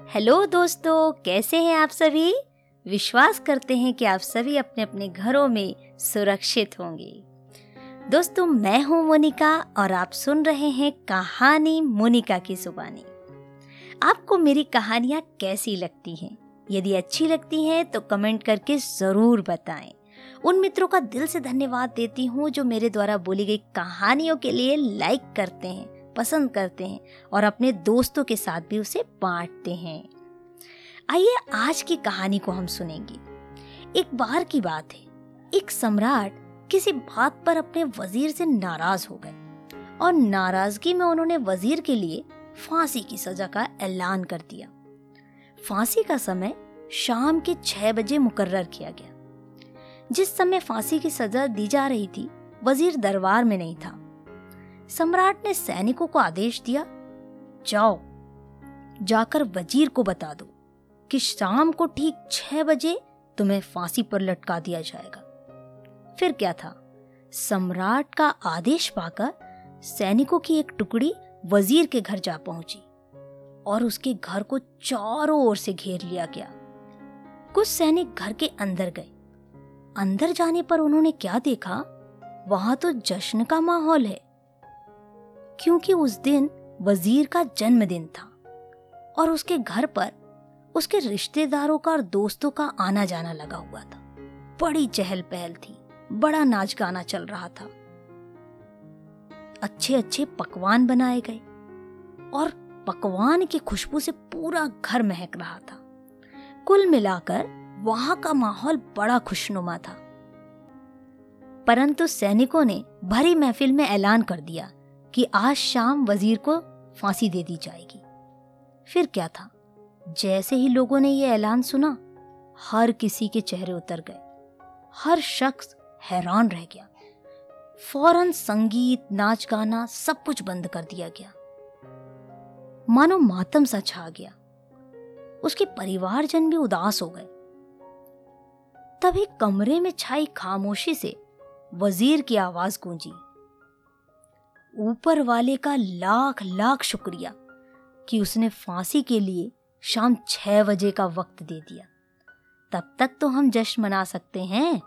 Hello दोस्तों, कैसे हैं आप सभी? विश्वास करते हैं कि आप सभी अपने अपने घरों में सुरक्षित होंगे। दोस्तों, मैं हूँ मोनिका और आप सुन रहे हैं कहानी मोनिका की जुबानी। आपको मेरी कहानियाँ कैसी लगती हैं? यदि अच्छी लगती हैं तो कमेंट करके ज़रूर बताएँ। उन मित्रों का दिल से धन्यवाद देती हूँ जो मेरे द्वारा बोली गई कहानियों के लिए लाइक करते हैं। पसंद करते हैं और अपने दोस्तों के साथ भी उसे बांटते हैं। आइए आज की कहानी को हम सुनेंगे। एक बार की बात है। एक सम्राट किसी बात पर अपने वज़ीर से नाराज़ हो गए और नाराज़गी में उन्होंने वज़ीर के लिए फांसी की सजा का ऐलान कर दिया। फांसी का समय शाम के छह बजे मुकर्र किया गया। जिस समय फांसी की सजा दी जा रही थी, वज़ीर दरबार में नहीं था। सम्राट ने सैनिकों को आदेश दिया, जाओ, जाकर वज़ीर को बता दो कि शाम को ठीक छह बजे तुम्हें फांसी पर लटका दिया जाएगा। फिर क्या था? सम्राट का आदेश पाकर सैनिकों की एक टुकड़ी वज़ीर के घर जा पहुँची और उसके घर को चारों ओर से घेर लिया गया। कुछ सैनिक घर के अंदर गए। अंदर जाने पर उन्होंने क्या देखा? वहाँ तो जश्न का माहौल है। क्योंकि उस दिन वज़ीर का जन्मदिन था और उसके घर पर उसके रिश्तेदारों का और दोस्तों का आना जाना लगा हुआ था। बड़ी चहल पहल थी, बड़ा नाच गाना चल रहा था। अच्छे अच्छे पकवान बनाए गए और पकवान की खुशबू से पूरा घर महक रहा था। कुल मिलाकर वहाँ का माहौल बड़ा खुशनुमा था। परंतु सैनिकों ने भरी महफिल में ऐलान कर दिया कि आज शाम वज़ीर को फांसी दे दी जाएगी। फिर क्या था? जैसे ही लोगों ने यह ऐलान सुना, हर किसी के चेहरे उतर गए। हर शख्स हैरान रह गया। फ़ौरन संगीत, नाच गाना सब कुछ बंद कर दिया गया। मानो मातम सा छा गया। उसके परिवारजन भी उदास हो गए। तभी कमरे में छाई खामोशी से वज़ीर की आवाज़ गूंजी। ऊपर वाले का लाख लाख शुक्रिया कि उसने फांसी के लिए शाम छह बजे का वक्त दे दिया। तब तक तो हम जश्न मना सकते हैं।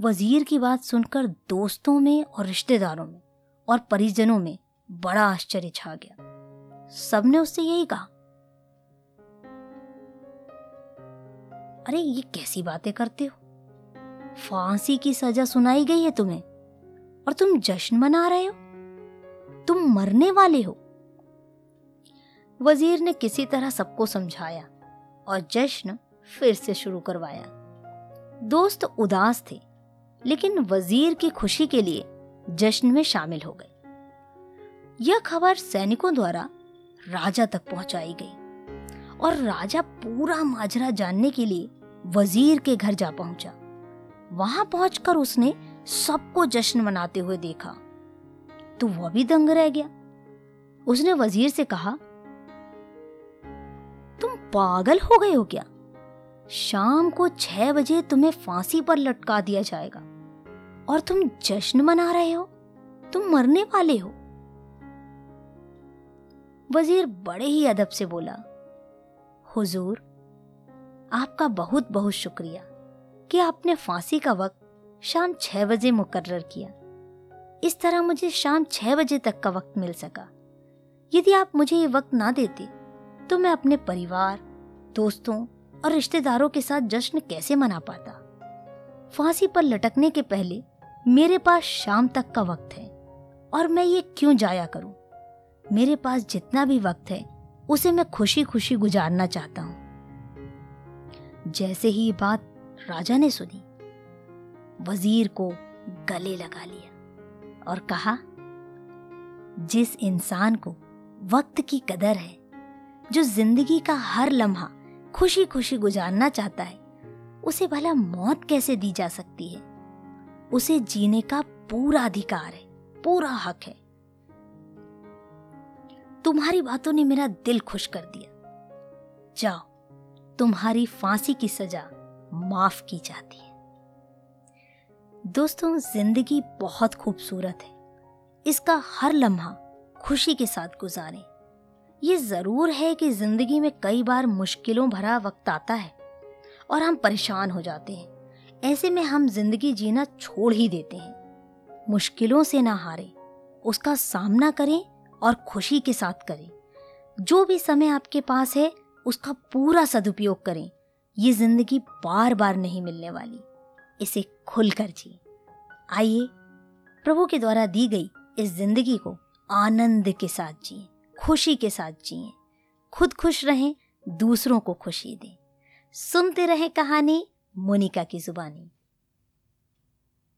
वज़ीर की बात सुनकर दोस्तों में और रिश्तेदारों में और परिजनों में बड़ा आश्चर्य छा गया। सबने उससे यही कहा। अरे, ये कैसी बातें करते हो? फांसी की सजा सुनाई गई है तुम्हें? और तुम जश्न मना रहे हो? तुम मरने वाले हो। वज़ीर ने किसी तरह सबको समझाया और जश्न फिर से शुरू करवाया। दोस्त उदास थे, लेकिन वज़ीर की खुशी के लिए जश्न में शामिल हो गए। यह खबर सैनिकों द्वारा राजा तक पहुंचाई गई और राजा पूरा माजरा जानने के लिए वज़ीर के घर जा पहुँचा। वहाँ पहुंचकर उसने सबको जश्न मनाते हुए देखा। तो वह भी दंग रह गया। उसने वज़ीर से कहा, तुम पागल हो गए हो क्या? शाम को छह बजे तुम्हें फांसी पर लटका दिया जाएगा। और तुम जश्न मना रहे हो? तुम मरने वाले हो? वज़ीर बड़े ही अदब से बोला, हुजूर, आपका बहुत बहुत शुक्रिया कि आपने फांसी का वक्त शाम छह बजे मुकर्र किया। इस तरह मुझे शाम छह बजे तक का वक्त मिल सका। यदि आप मुझे ये वक्त ना देते तो मैं अपने परिवार, दोस्तों और रिश्तेदारों के साथ जश्न कैसे मना पाता? फांसी पर लटकने के पहले मेरे पास शाम तक का वक्त है और मैं ये क्यों जाया करूँ? मेरे पास जितना भी वक्त है, उसे मैं खुशी खुशी गुजारना चाहता हूँ। जैसे ही ये बात राजा ने सुनी वज़ीर को गले लगा लिया और कहा, जिस इंसान को वक्त की कदर है, जो ज़िंदगी का हर लम्हा खुशी खुशी गुजारना चाहता है, उसे भला मौत कैसे दी जा सकती है? उसे जीने का पूरा अधिकार है, पूरा हक है। तुम्हारी बातों ने मेरा दिल खुश कर दिया। जाओ, तुम्हारी फांसी की सजा माफ़ की जाती है। दोस्तों, ज़िंदगी बहुत खूबसूरत है। इसका हर लम्हा खुशी के साथ गुजारें। ये ज़रूर है कि ज़िंदगी में कई बार मुश्किलों भरा वक्त आता है और हम परेशान हो जाते हैं। ऐसे में हम ज़िंदगी जीना छोड़ ही देते हैं। मुश्किलों से ना हारें, उसका सामना करें और खुशी के साथ करें। जो भी समय आपके पास है, उसका पूरा सदुपयोग करें। ये ज़िंदगी बार बार नहीं मिलने वाली। इसे खुलकर जी आइए, प्रभु के द्वारा दी गई इस ज़िंदगी को आनंद के साथ जिए, खुशी के साथ जिए। खुद खुश रहें, दूसरों को खुशी दें। सुनते रहें कहानी मोनिका की जुबानी।